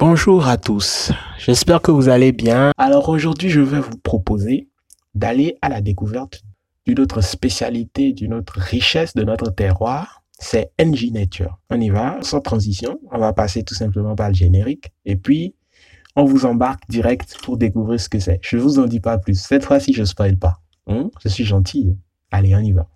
Bonjour à tous, j'espère que vous allez bien. Alors aujourd'hui, je vais vous proposer d'aller à la découverte d'une autre spécialité, d'une autre richesse de notre terroir, c'est NG Nature. On y va, sans transition, on va passer tout simplement par le générique et puis on vous embarque direct pour découvrir ce que c'est. Je vous en dis pas plus, cette fois-ci je spoil pas. Hein? Je suis gentil. Allez, on y va.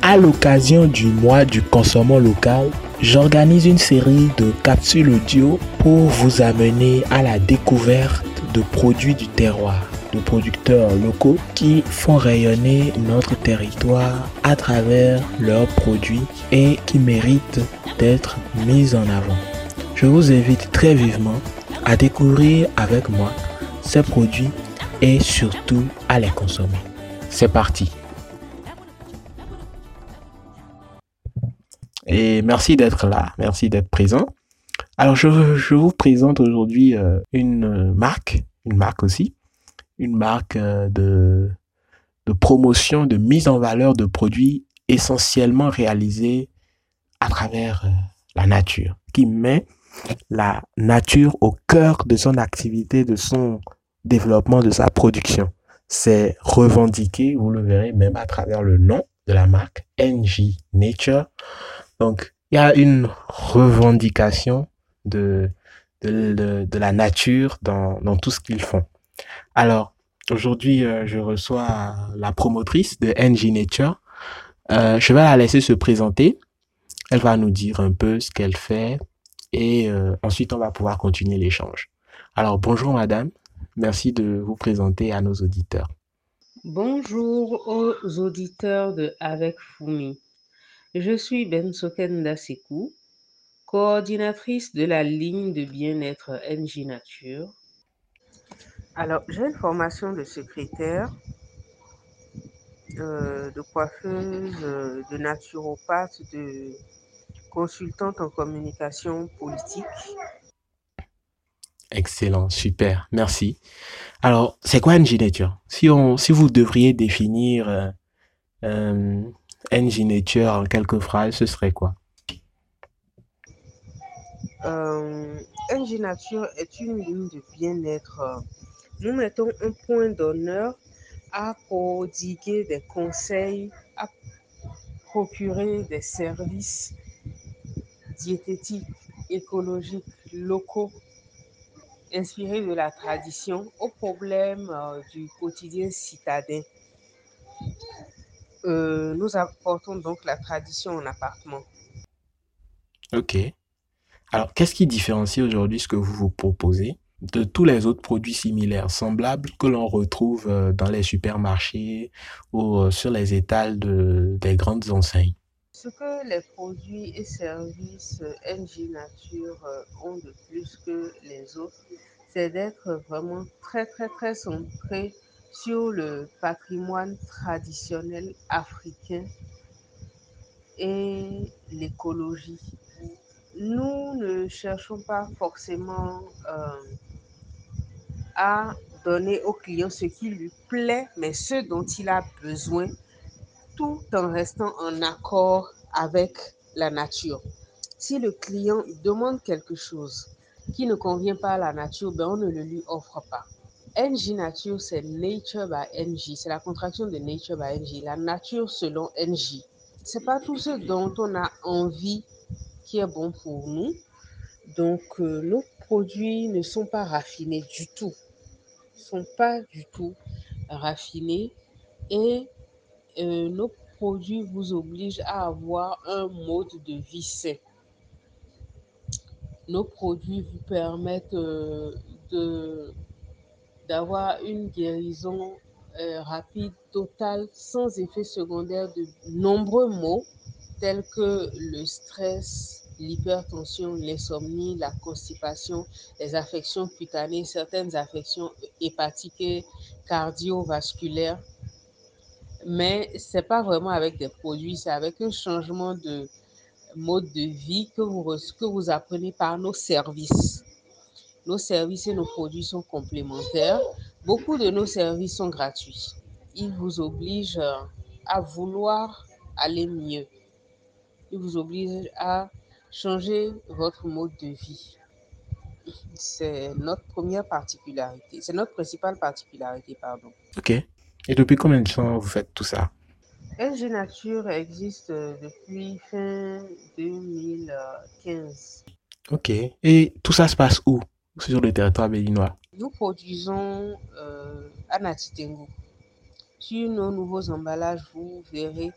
À l'occasion du mois du consommant local, j'organise une série de capsules audio pour vous amener à la découverte de produits du terroir, de producteurs locaux qui font rayonner notre territoire à travers leurs produits et qui méritent d'être mis en avant. Je vous invite très vivement à découvrir avec moi ces produits et surtout à les consommer. C'est parti. Et merci d'être là, merci d'être présent. Alors je, je vous présente aujourd'hui euh, une marque, une marque aussi, une marque euh, de, de promotion, de mise en valeur de produits essentiellement réalisés à travers euh, la nature, qui met la nature au cœur de son activité, de son développement, de sa production. C'est revendiqué, vous le verrez même à travers le nom de la marque NG Nature. Donc, il y a une revendication de, de, de, la nature dans, dans tout ce qu'ils font. Alors, aujourd'hui, euh, je reçois la promotrice de NG Nature. Euh, je vais la laisser se présenter. Elle va nous dire un peu ce qu'elle fait et euh, ensuite on va pouvoir continuer l'échange. Alors, bonjour madame. Merci de vous présenter à nos auditeurs. Bonjour aux auditeurs de Avec Fumi. Je suis Bensoken Dasekou, coordinatrice de la ligne de bien-être NG Nature. Alors, j'ai une formation de secrétaire, euh, de coiffeuse, euh, de naturopathe, de consultante en communication politique. Excellent, super, merci. Alors, c'est quoi NG Nature si, on, si vous devriez définir euh, euh, NG Nature en quelques phrases, ce serait quoi? Euh, NG Nature est une ligne de bien-être. Nous mettons un point d'honneur à prodiguer des conseils, à procurer des services diététiques, écologiques, locaux, inspirés de la tradition aux problèmes euh, du quotidien citadin. Euh, nous apportons donc la tradition en appartement. Ok. Alors, qu'est-ce qui différencie aujourd'hui ce que vous vous proposez de tous les autres produits similaires, semblables que l'on retrouve euh, dans les supermarchés ou euh, sur les étals de, des grandes enseignes Ce que les produits et services euh, NG Nature ont de plus que les autres, c'est d'être vraiment très très très centré sur le patrimoine traditionnel africain et l'écologie. Nous ne cherchons pas forcément à donner au client ce qui lui plaît, mais ce dont il a besoin, tout en restant en accord avec la nature. Si le client demande quelque chose qui ne convient pas à la nature, ben on ne le lui offre pas. NG Nature, c'est Nature by NG. C'est la contraction de Nature by NG. La nature selon NG. C'est pas tout ce dont on a envie qui est bon pour nous. Donc, euh, nos produits ne sont pas raffinés du tout. Sont pas du tout raffinés. Et euh, nos produits vous obligent à avoir un mode de vie sain. Nos produits vous permettent euh, d'avoir une guérison euh, rapide, totale, sans effet secondaire de nombreux maux tels que le stress, l'hypertension, l'insomnie, la constipation, les affections cutanées, certaines affections hépatiques cardiovasculaires, mais c'est pas vraiment avec des produits, c'est avec un changement de mode de vie que vous, que vous apprenez par nos services. Nos services et nos produits sont complémentaires. Beaucoup de nos services sont gratuits. Ils vous obligent à vouloir aller mieux. Ils vous obligent à changer votre mode de vie. C'est notre première particularité. C'est notre principale particularité, pardon. Ok. Et depuis combien de temps vous faites tout ça? LG Nature existe depuis fin 2015. Ok. Et tout ça se passe où? Sur le territoire béninois? Nous produisons euh, à Natitengu. Sur nos nouveaux emballages, vous verrez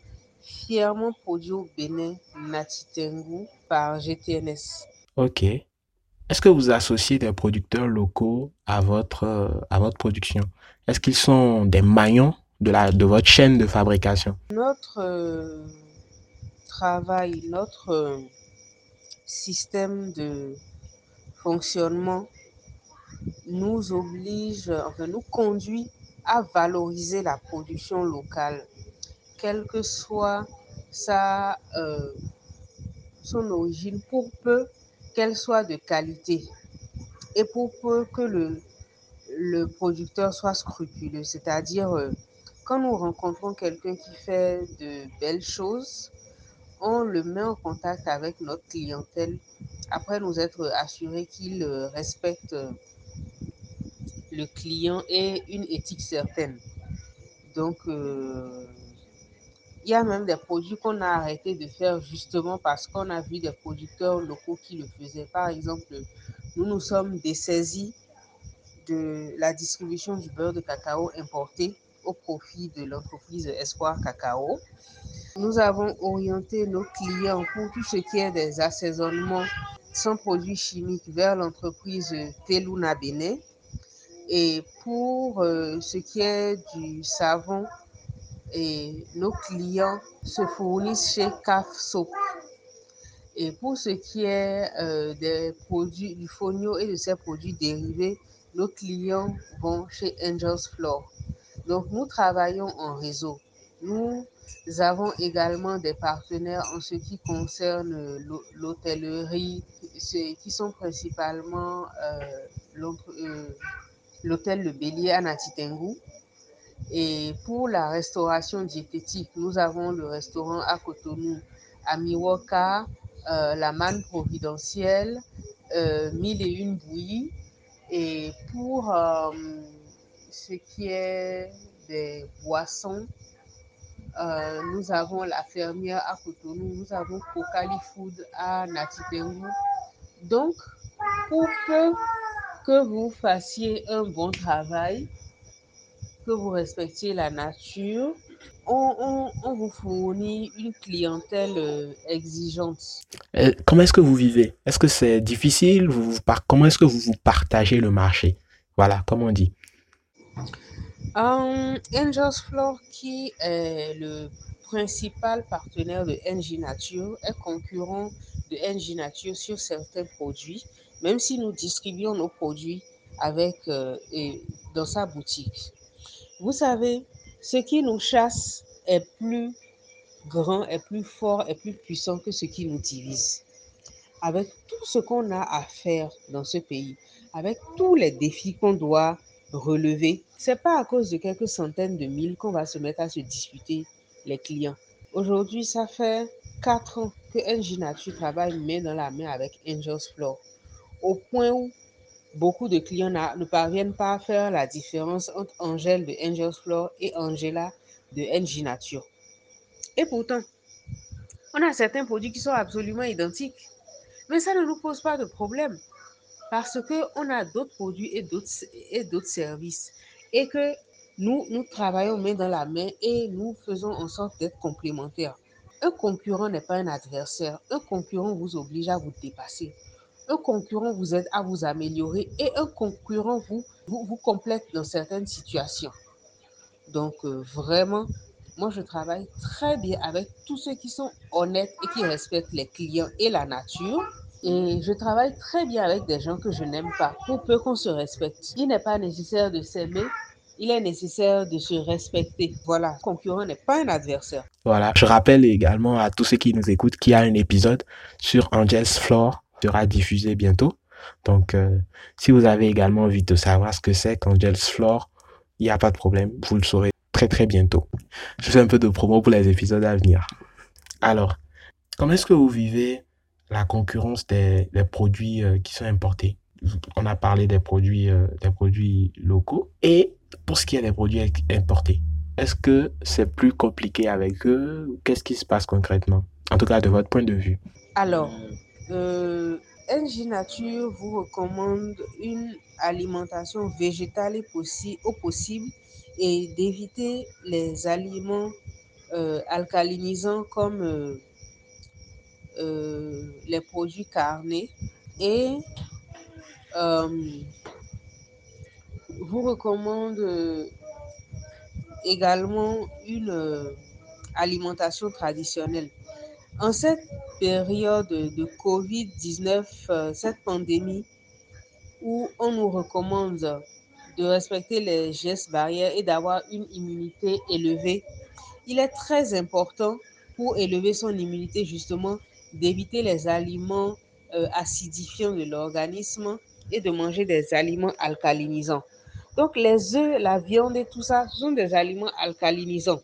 fièrement produit au Bénin Natitengu par GTNS. Ok. Est-ce que vous associez des producteurs locaux à votre, à votre production? Est-ce qu'ils sont des maillons de, la, de votre chaîne de fabrication? Notre euh, travail, notre euh, système de fonctionnement nous oblige, enfin nous conduit à valoriser la production locale, quelle que soit sa, euh, son origine, pour peu qu'elle soit de qualité et pour peu que le, producteur soit scrupuleux. C'est-à-dire, euh, quand nous rencontrons quelqu'un qui fait de belles choses, on le met en contact avec notre clientèle après nous être assuré qu'il euh, respecte le client et une éthique certaine. Donc, il y a même des produits qu'on a arrêté de faire justement parce qu'on a vu des producteurs locaux qui le faisaient. Par exemple, nous nous sommes dessaisis de la distribution du beurre de cacao importé au profit de l'entreprise Espoir Cacao. Nous avons orienté nos clients pour tout ce qui est des assaisonnements sans produits chimiques vers l'entreprise Teluna Bénin. Et pour euh, ce qui est du savon, et nos clients se fournissent chez CAF. Et pour ce qui est euh, des produits du fonio et de ses produits dérivés, nos clients vont chez Angels Floor. Donc nous travaillons en réseau. Nous avons également des partenaires en ce qui concerne l'hôtellerie, qui sont principalement euh, l'hôtel Le Bélier à Natitengu. Et pour la restauration diététique, nous avons le restaurant à Cotonou, à Miwoka, euh, la manne providentielle, euh, mille et une bouillies. Et pour euh, ce qui est des boissons, euh, nous avons la fermière à Cotonou, nous avons Kokali Food à Natitengu. Donc, pour que vous fassiez un bon travail, que vous respectiez la nature, on, on, on vous fournit une clientèle euh, exigeante. Euh, Comment est-ce que vous vivez? Est-ce que c'est difficile? Vous, vous par- Comment est-ce que vous vous partagez le marché? Voilà, comme on dit. Um, Angels Floor, qui est le principal partenaire de NG Nature, est concurrent de NG Nature sur certains produits, même si nous distribuons nos produits avec, euh, et dans sa boutique. Vous savez, ce qui nous chasse est plus grand, est plus fort, est plus puissant que ce qui nous divise. Avec tout ce qu'on a à faire dans ce pays, avec tous les défis qu'on doit relever, c'est pas à cause de quelques centaines de mille qu'on va se mettre à se disputer les clients. Aujourd'hui, ça fait quatre ans que NG Nature travaille main dans la main avec Angels Floor, au point où beaucoup de clients ne parviennent pas à faire la différence entre Angèle de Angels Floor et Angela de NG Nature. Et pourtant, on a certains produits qui sont absolument identiques, mais ça ne nous pose pas de problème parce qu'on a d'autres produits et d'autres et d'autres services et que nous, nous travaillons main dans la main et nous faisons en sorte d'être complémentaires. Un concurrent n'est pas un adversaire. Un concurrent vous oblige à vous dépasser. Un concurrent vous aide à vous améliorer et un concurrent vous, vous, vous complète dans certaines situations. Donc, euh, vraiment, moi, je travaille très bien avec tous ceux qui sont honnêtes et qui respectent les clients et la nature. Et je travaille très bien avec des gens que je n'aime pas, pour peu qu'on se respecte. Il n'est pas nécessaire de s'aimer il est nécessaire de se respecter. Voilà, concurrent n'est pas un adversaire. Voilà, je rappelle également à tous ceux qui nous écoutent qu'il y a un épisode sur Angel's Floor sera diffusé bientôt. Donc, euh, si vous avez également envie de savoir ce que c'est qu'Angel's Floor, il n'y a pas de problème, vous le saurez très très bientôt. Je fais un peu de promo pour les épisodes à venir. Alors, comment est-ce que vous vivez la concurrence des, des produits euh, qui sont importés? On a parlé des produits, euh, des produits locaux. Et pour ce qui est des produits importés, est-ce que c'est plus compliqué avec eux? Qu'est-ce qui se passe concrètement? En tout cas, de votre point de vue. Alors, euh, NG Nature vous recommande une alimentation végétale au possible et d'éviter les aliments euh, alcalinisants comme euh, les produits carnés et vous recommande également une alimentation traditionnelle. En cette période de COVID-19, euh, cette pandémie, où on nous recommande de respecter les gestes barrières et d'avoir une immunité élevée, il est très important pour élever son immunité justement d'éviter les aliments euh, acidifiants de l'organisme et de manger des aliments alcalinisants. Donc les œufs, la viande et tout ça sont des aliments alcalinisants.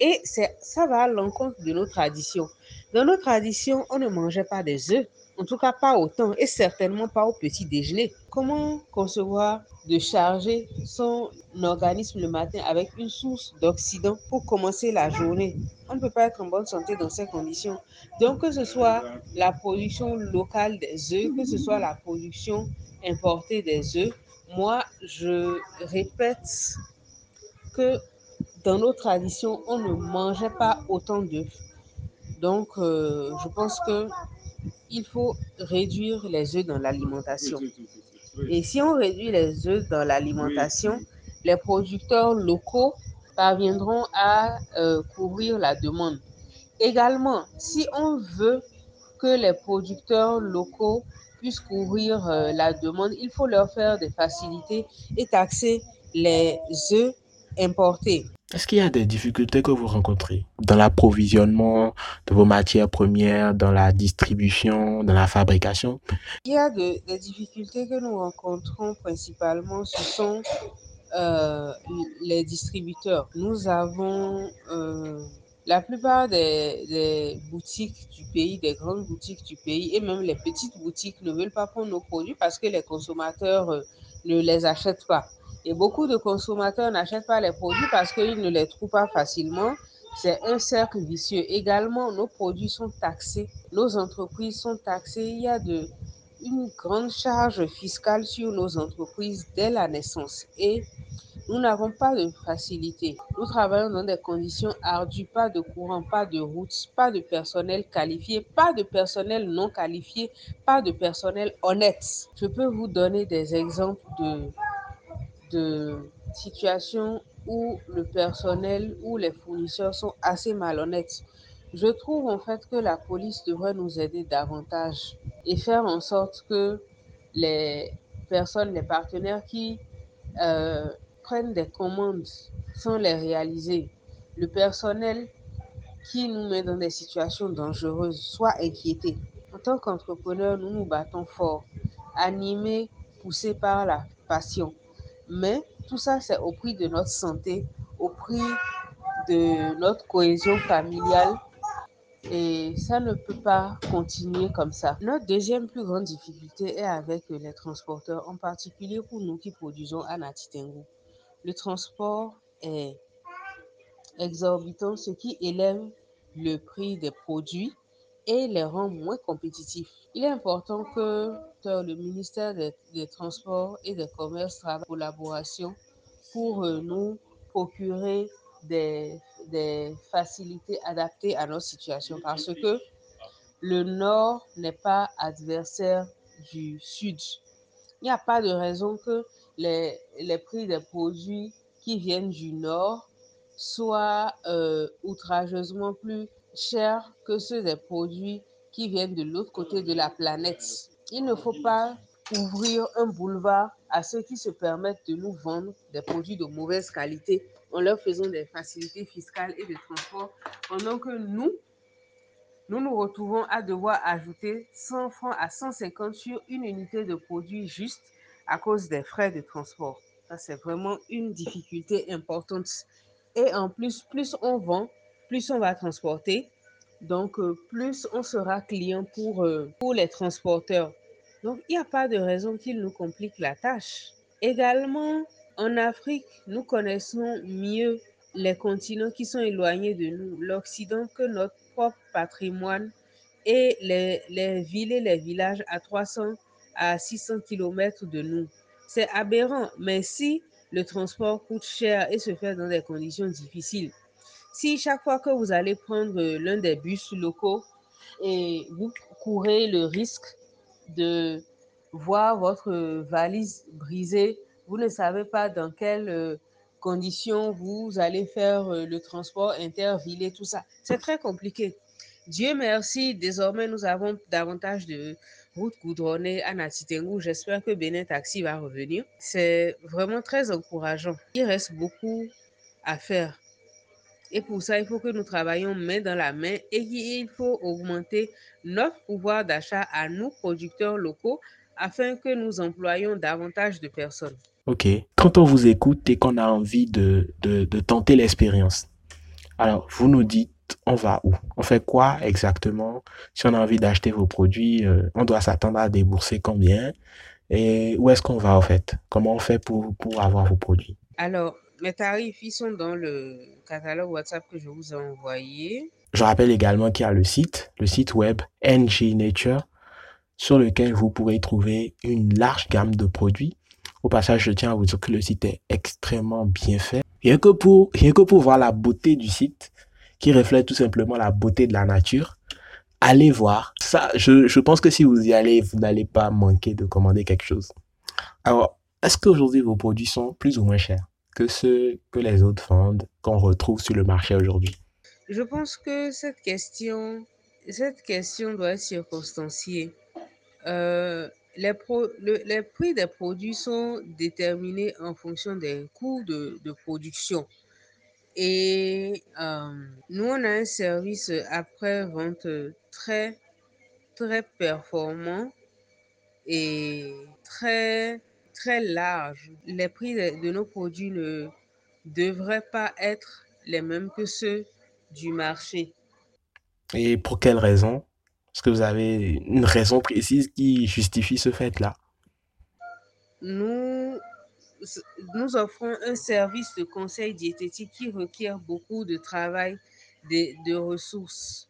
Et ça va à l'encontre de nos traditions. Dans nos traditions, on ne mangeait pas des œufs, en tout cas pas autant, et certainement pas au petit déjeuner. Comment concevoir de charger son organisme le matin avec une source d'oxydants pour commencer la journée? On ne peut pas être en bonne santé dans ces conditions. Donc, que ce soit la production locale des œufs, que ce soit la production importée des œufs, moi, je répète que dans nos traditions, on ne mangeait pas autant d'œufs. Donc, euh, je pense que il faut réduire les œufs dans l'alimentation. Et si on réduit les œufs dans l'alimentation, les producteurs locaux parviendront à euh, couvrir la demande. Également, si on veut que les producteurs locaux puissent couvrir euh, la demande, il faut leur faire des facilités et taxer les œufs importés. Est-ce qu'il y a des difficultés que vous rencontrez dans l'approvisionnement de vos matières premières, dans la distribution, dans la fabrication? Il y a de, des difficultés que nous rencontrons principalement, ce sont euh, les distributeurs. Nous avons euh, la plupart des, des, boutiques du pays, des grandes boutiques du pays et même les petites boutiques ne veulent pas prendre nos produits parce que les consommateurs euh, ne les achètent pas. Et beaucoup de consommateurs n'achètent pas les produits parce qu'ils ne les trouvent pas facilement. C'est un cercle vicieux. Également, nos produits sont taxés, nos entreprises sont taxées. Il y a une grande charge fiscale sur nos entreprises dès la naissance. Et nous n'avons pas de facilité. Nous travaillons dans des conditions ardues, pas de courant, pas de routes, pas de personnel qualifié, pas de personnel non qualifié, pas de personnel honnête. Je peux vous donner des exemples de de situations où le personnel ou les fournisseurs sont assez malhonnêtes. Je trouve en fait que la police devrait nous aider davantage et faire en sorte que les personnes, les partenaires qui euh, prennent des commandes sans les réaliser, le personnel qui nous met dans des situations dangereuses soit inquiété. En tant qu'entrepreneur, nous nous battons fort, animés, poussés par la passion. Mais tout ça, c'est au prix de notre santé, au prix de notre cohésion familiale. Et ça ne peut pas continuer comme ça. Notre deuxième plus grande difficulté est avec les transporteurs, en particulier pour nous qui produisons à Natitengu. Le transport est exorbitant, ce qui élève le prix des produits et les rend moins compétitifs. Il est important que le ministère des, Transports et des Commerces travaille en collaboration pour euh, nous procurer des, facilités adaptées à notre situation parce que le Nord n'est pas adversaire du Sud. Il n'y a pas de raison que les, les prix des produits qui viennent du Nord soient euh, outrageusement plus chers que ceux des produits qui viennent de l'autre côté de la planète. Il ne faut pas ouvrir un boulevard à ceux qui se permettent de nous vendre des produits de mauvaise qualité en leur faisant des facilités fiscales et de transport, pendant que nous, nous nous retrouvons à devoir ajouter 100 francs à 150 sur une unité de produit juste à cause des frais de transport. Ça, c'est vraiment une difficulté importante. Et en plus, plus on vend, plus on va transporter. Donc, euh, plus on sera client pour, euh, pour les transporteurs. Donc, il n'y a pas de raison qu'ils nous compliquent la tâche. Également, en Afrique, nous connaissons mieux les continents qui sont éloignés de nous, l'Occident, que notre propre patrimoine et les, les villes et les villages à 300 à 600 km de nous. C'est aberrant, mais si le transport coûte cher et se fait dans des conditions difficiles, si chaque fois que vous allez prendre l'un des bus locaux et vous courez le risque de voir votre valise brisée, vous ne savez pas dans quelles conditions vous allez faire le transport intervillé, tout ça. C'est très compliqué. Dieu merci, désormais nous avons davantage de routes goudronnées à Natitengu. J'espère que Benin Taxi va revenir. C'est vraiment très encourageant. Il reste beaucoup à faire. Et pour ça, il faut que nous travaillions main dans la main et il faut augmenter notre pouvoir d'achat à nous, producteurs locaux, afin que nous employions davantage de personnes. Ok. Quand on vous écoute et qu'on a envie de, de, de tenter l'expérience, alors vous nous dites, on va où? On fait quoi exactement? Si on a envie d'acheter vos produits, euh, on doit s'attendre à débourser combien? Et où est-ce qu'on va en fait? Comment on fait pour, pour avoir vos produits? Alors, mes tarifs, ils sont dans le catalogue WhatsApp que je vous ai envoyé. Je rappelle également qu'il y a le site, le site web NG Nature, sur lequel vous pourrez trouver une large gamme de produits. Au passage, je tiens à vous dire que le site est extrêmement bien fait. Rien que pour, rien que pour voir la beauté du site, qui reflète tout simplement la beauté de la nature, allez voir. Ça, je, je pense que si vous y allez, vous n'allez pas manquer de commander quelque chose. Alors, est-ce qu'aujourd'hui vos produits sont plus ou moins chers? Que ceux que les autres vendent, qu'on retrouve sur le marché aujourd'hui? Je pense que cette question, cette question doit être circonstanciée. Euh, les, prix des produits sont déterminés en fonction des coûts de, de production. Et euh, nous, on a un service après-vente très, très performant et très, très large. Les prix de, de nos produits ne devraient pas être les mêmes que ceux du marché. Et pour quelle raison? Est-ce que vous avez une raison précise qui justifie ce fait-là? Nous, nous offrons un service de conseil diététique qui requiert beaucoup de travail, de, de ressources.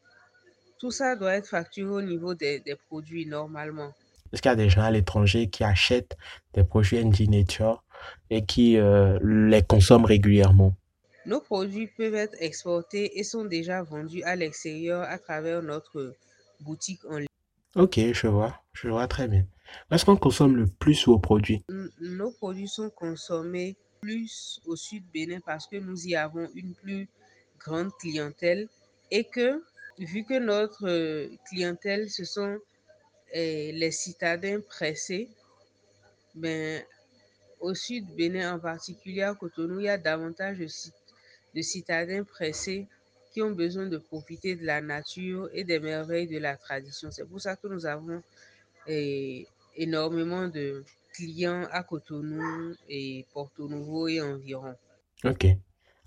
Tout ça doit être facturé au niveau des, des produits normalement. Est-ce qu'il y a des gens à l'étranger qui achètent des produits NG Nature et qui euh, les consomment régulièrement Nos produits peuvent être exportés et sont déjà vendus à l'extérieur à travers notre boutique en ligne. Ok, je vois, je vois très bien. Est-ce qu'on consomme le plus vos produits? Nos produits sont consommés plus au sud Bénin parce que nous y avons une plus grande clientèle et que, vu que notre clientèle, ce sont eh, les citadins pressés, ben, au sud Bénin en particulier, à Cotonou, il y a davantage de, de citadins pressés qui ont besoin de profiter de la nature et des merveilles de la tradition. C'est pour ça que nous avons énormément de clients à Cotonou et Porto Novo et environ. Ok.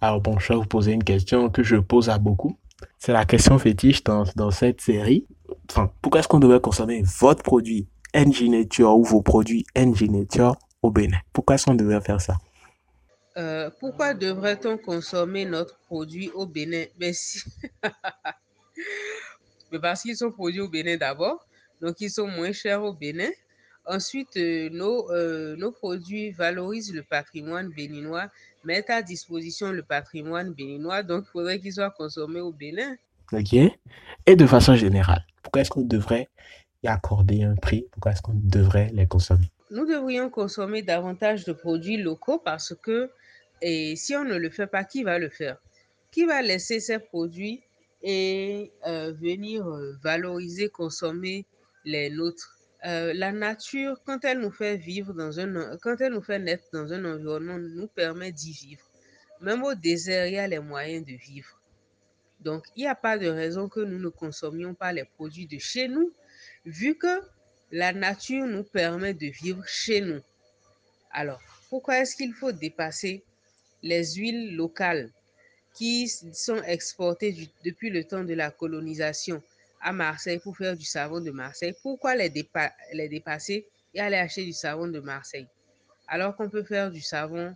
Alors bon, je vais vous poser une question que je pose à beaucoup. C'est la question fétiche dans, dans cette série. Enfin, pourquoi est-ce qu'on devrait consommer votre produit Nature ou vos produits Nature au Bénin? Pourquoi est-ce qu'on devrait faire ça? Euh, Pourquoi devrait-on consommer notre produit au Bénin? Mais si... Mais parce qu'ils sont produits au Bénin d'abord, donc ils sont moins chers au Bénin. Ensuite, euh, nos, euh, nos produits valorisent le patrimoine béninois, mettent à disposition le patrimoine béninois, donc il faudrait qu'ils soient consommés au Bénin. Ok. Et de façon générale, pourquoi est-ce qu'on devrait y accorder un prix? Pourquoi est-ce qu'on devrait les consommer? Nous devrions consommer davantage de produits locaux parce que et si on ne le fait pas, qui va le faire? Qui va laisser ces produits et euh, venir valoriser, consommer les nôtres? Euh, la nature, quand elle nous fait vivre dans un, quand elle nous fait naître dans un environnement, nous permet d'y vivre. Même au désert, il y a les moyens de vivre. Donc, il n'y a pas de raison que nous ne consommions pas les produits de chez nous, vu que la nature nous permet de vivre chez nous. Alors, pourquoi est-ce qu'il faut dépasser les huiles locales qui sont exportées depuis le temps de la colonisation à Marseille pour faire du savon de Marseille? Pourquoi les, dépasser et aller acheter du savon de Marseille? Alors qu'on peut faire du savon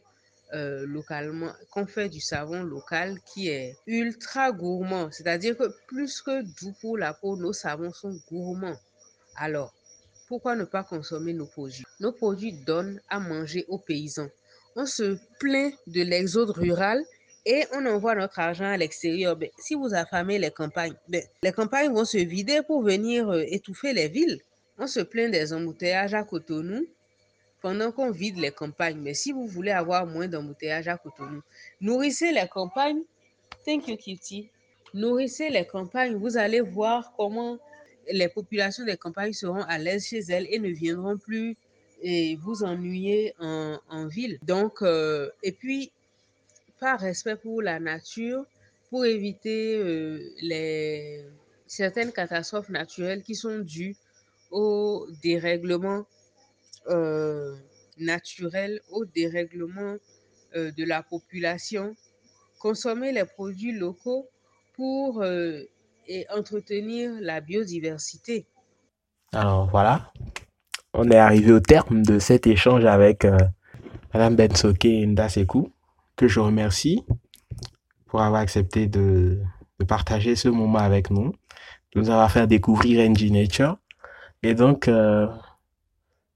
euh, localement, qu'on fait du savon local qui est ultra gourmand. C'est-à-dire que plus que doux pour la peau, nos savons sont gourmands. Alors, pourquoi ne pas consommer nos produits? Nos produits donnent à manger aux paysans. On se plaint de l'exode rural et on envoie notre argent à l'extérieur. Ben, si vous affamez les campagnes, ben, les campagnes vont se vider pour venir euh, étouffer les villes. On se plaint des embouteillages à Cotonou pendant qu'on vide les campagnes. Mais si vous voulez avoir moins d'embouteillages à Cotonou, nourrissez les campagnes. Thank you, Kitty. Nourrissez les campagnes. Vous allez voir comment les populations des campagnes seront à l'aise chez elles et ne viendront plus vous ennuyer en, ville. Donc, euh, et puis, par respect pour la nature, pour éviter euh, certaines catastrophes naturelles qui sont dues au dérèglement euh, naturel, au dérèglement euh, de la population, consommer les produits locaux pour euh, et entretenir la biodiversité. Alors voilà, on est arrivé au terme de cet échange avec euh, Madame Bensoke Ndasekou, que je remercie pour avoir accepté de, de, partager ce moment avec nous, de nous avoir fait découvrir NG Nature. Et donc, euh,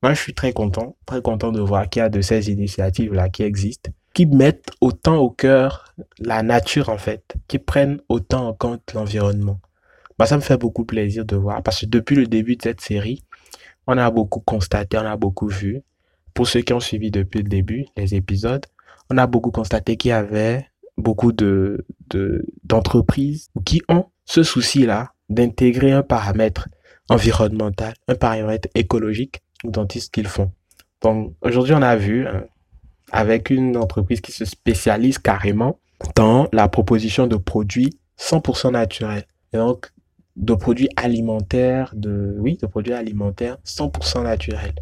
moi, je suis très content, très content de voir qu'il y a de ces initiatives-là qui existent, qui mettent autant au cœur la nature, en fait, qui prennent autant en compte l'environnement. Bah, ça me fait beaucoup plaisir de voir, parce que depuis le début de cette série, on a beaucoup constaté, on a beaucoup vu. Pour ceux qui ont suivi depuis le début les épisodes, on a beaucoup constaté qu'il y avait beaucoup de, de, d'entreprises qui ont ce souci-là d'intégrer un paramètre environnemental, un paramètre écologique ce qu'ils font. Donc aujourd'hui, on a vu hein, avec une entreprise qui se spécialise carrément dans la proposition de produits 100% naturels. Et donc de produits alimentaires, de oui, de produits alimentaires 100% naturels.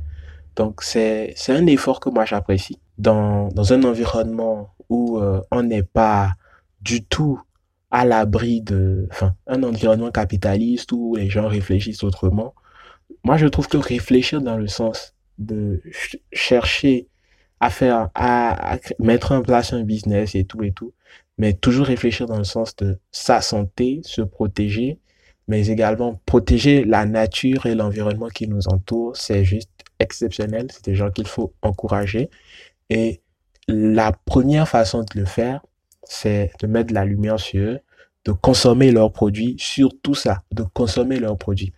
Donc c'est c'est un effort que moi j'apprécie dans dans un environnement où euh, on n'est pas du tout à l'abri de enfin un environnement capitaliste où les gens réfléchissent autrement. Moi je trouve que réfléchir dans le sens de ch chercher à faire à, à mettre en place un business et tout et tout, mais toujours réfléchir dans le sens de sa santé, se protéger mais également protéger la nature et l'environnement qui nous entoure, c'est juste exceptionnel. C'est des gens qu'il faut encourager. Et la première façon de le faire, c'est de mettre de la lumière sur eux, de consommer leurs produits, surtout ça, de consommer leurs produits.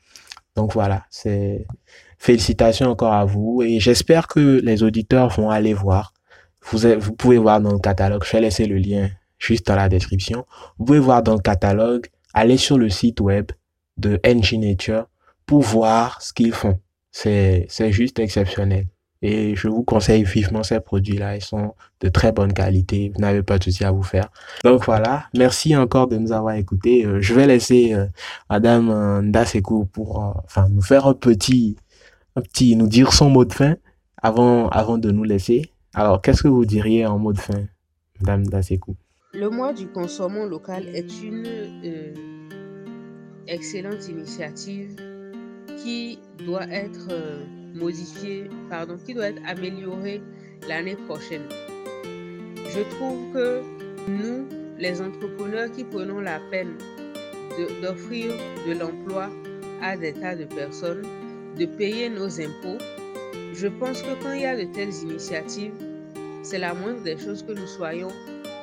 Donc voilà, c'est félicitations encore à vous et j'espère que les auditeurs vont aller voir. Vous, pouvez voir dans le catalogue, je vais laisser le lien juste dans la description. Vous pouvez voir dans le catalogue, aller sur le site web de NG Nature pour voir ce qu'ils font. C'est juste exceptionnel. Et je vous conseille vivement ces produits-là. Ils sont de très bonne qualité. Vous n'avez pas de souci à vous faire. Donc voilà. Merci encore de nous avoir écoutés. Euh, je vais laisser euh, Madame euh, Ndasekou pour, euh, enfin, nous faire un petit, un petit, nous dire son mot de fin avant, avant de nous laisser. Alors, qu'est-ce que vous diriez en mot de fin, Madame Ndasekou? Le mois du consommant local est une excellente initiative qui doit être modifiée, pardon, qui doit être améliorée l'année prochaine. Je trouve que nous, les entrepreneurs qui prenons la peine d'offrir de, de l'emploi à des tas de personnes, de payer nos impôts, je pense que quand il y a de telles initiatives, c'est la moindre des choses que nous soyons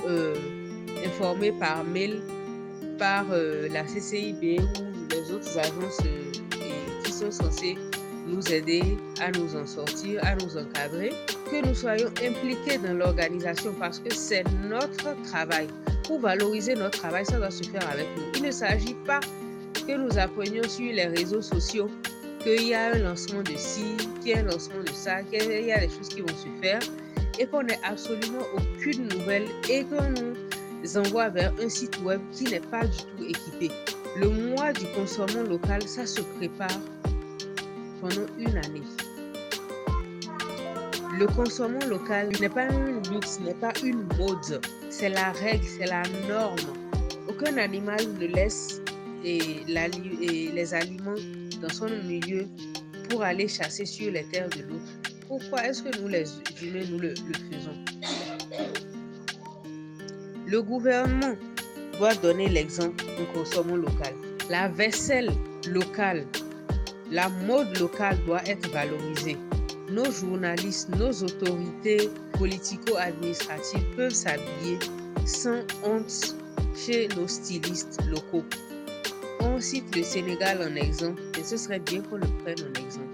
euh, informés par mail par euh, la CCIB ou les autres agences euh, qui sont censées nous aider à nous en sortir, à nous encadrer, que nous soyons impliqués dans l'organisation parce que c'est notre travail. Pour valoriser notre travail, ça doit se faire avec nous. Il ne s'agit pas que nous apprenions sur les réseaux sociaux qu'il y a un lancement de ci, qu'il y a un lancement de ça, qu'il y a des choses qui vont se faire et qu'on n'ait absolument aucune nouvelle et qu'on nous envoie vers un site web qui n'est pas du tout équipé. Le mois du consommant local, ça se prépare pendant une année. Le consommant local n'est pas un luxe, n'est pas une mode. C'est la règle, c'est la norme. Aucun animal ne laisse les aliments dans son milieu pour aller chasser sur les terres de l'autre. Pourquoi est-ce que nous, les humains, nous le, le faisons? Le gouvernement doit donner l'exemple au consommant local. La vaisselle locale, la mode locale doit être valorisée. Nos journalistes, nos autorités politico-administratives peuvent s'habiller sans honte chez nos stylistes locaux. On cite le Sénégal en exemple, et ce serait bien qu'on le prenne en exemple.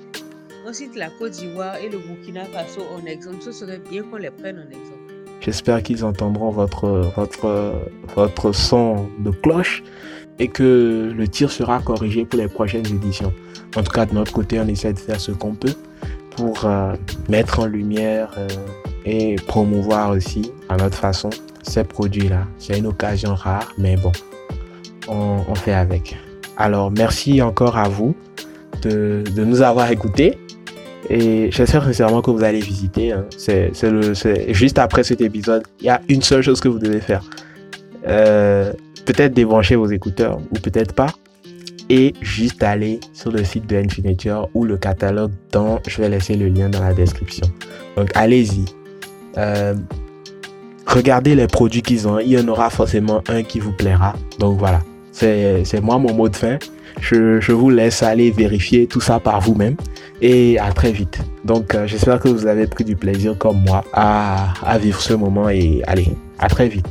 On cite la Côte d'Ivoire et le Burkina Faso en exemple, ce serait bien qu'on les prenne en exemple. J'espère qu'ils entendront votre, votre, votre son de cloche et que le tir sera corrigé pour les prochaines éditions. En tout cas, de notre côté, on essaie de faire ce qu'on peut pour euh, mettre en lumière euh, et promouvoir aussi à notre façon ces produits-là. C'est une occasion rare, mais bon, on, fait avec. Alors, merci encore à vous de, de nous avoir écoutés. Et j'espère sincèrement que vous allez visiter. Hein. C'est juste après cet épisode. Il y a une seule chose que vous devez faire. Euh, peut-être débrancher vos écouteurs ou peut-être pas. Et juste aller sur le site de Infiniture ou le catalogue dont je vais laisser le lien dans la description. Donc allez-y. Euh, regardez les produits qu'ils ont. Il y en aura forcément un qui vous plaira. Donc voilà. C'est moi mon mot de fin. Je, je, vous laisse aller vérifier tout ça par vous-même et à très vite. Donc euh, j'espère que vous avez pris du plaisir comme moi à, à vivre ce moment et allez, à très vite.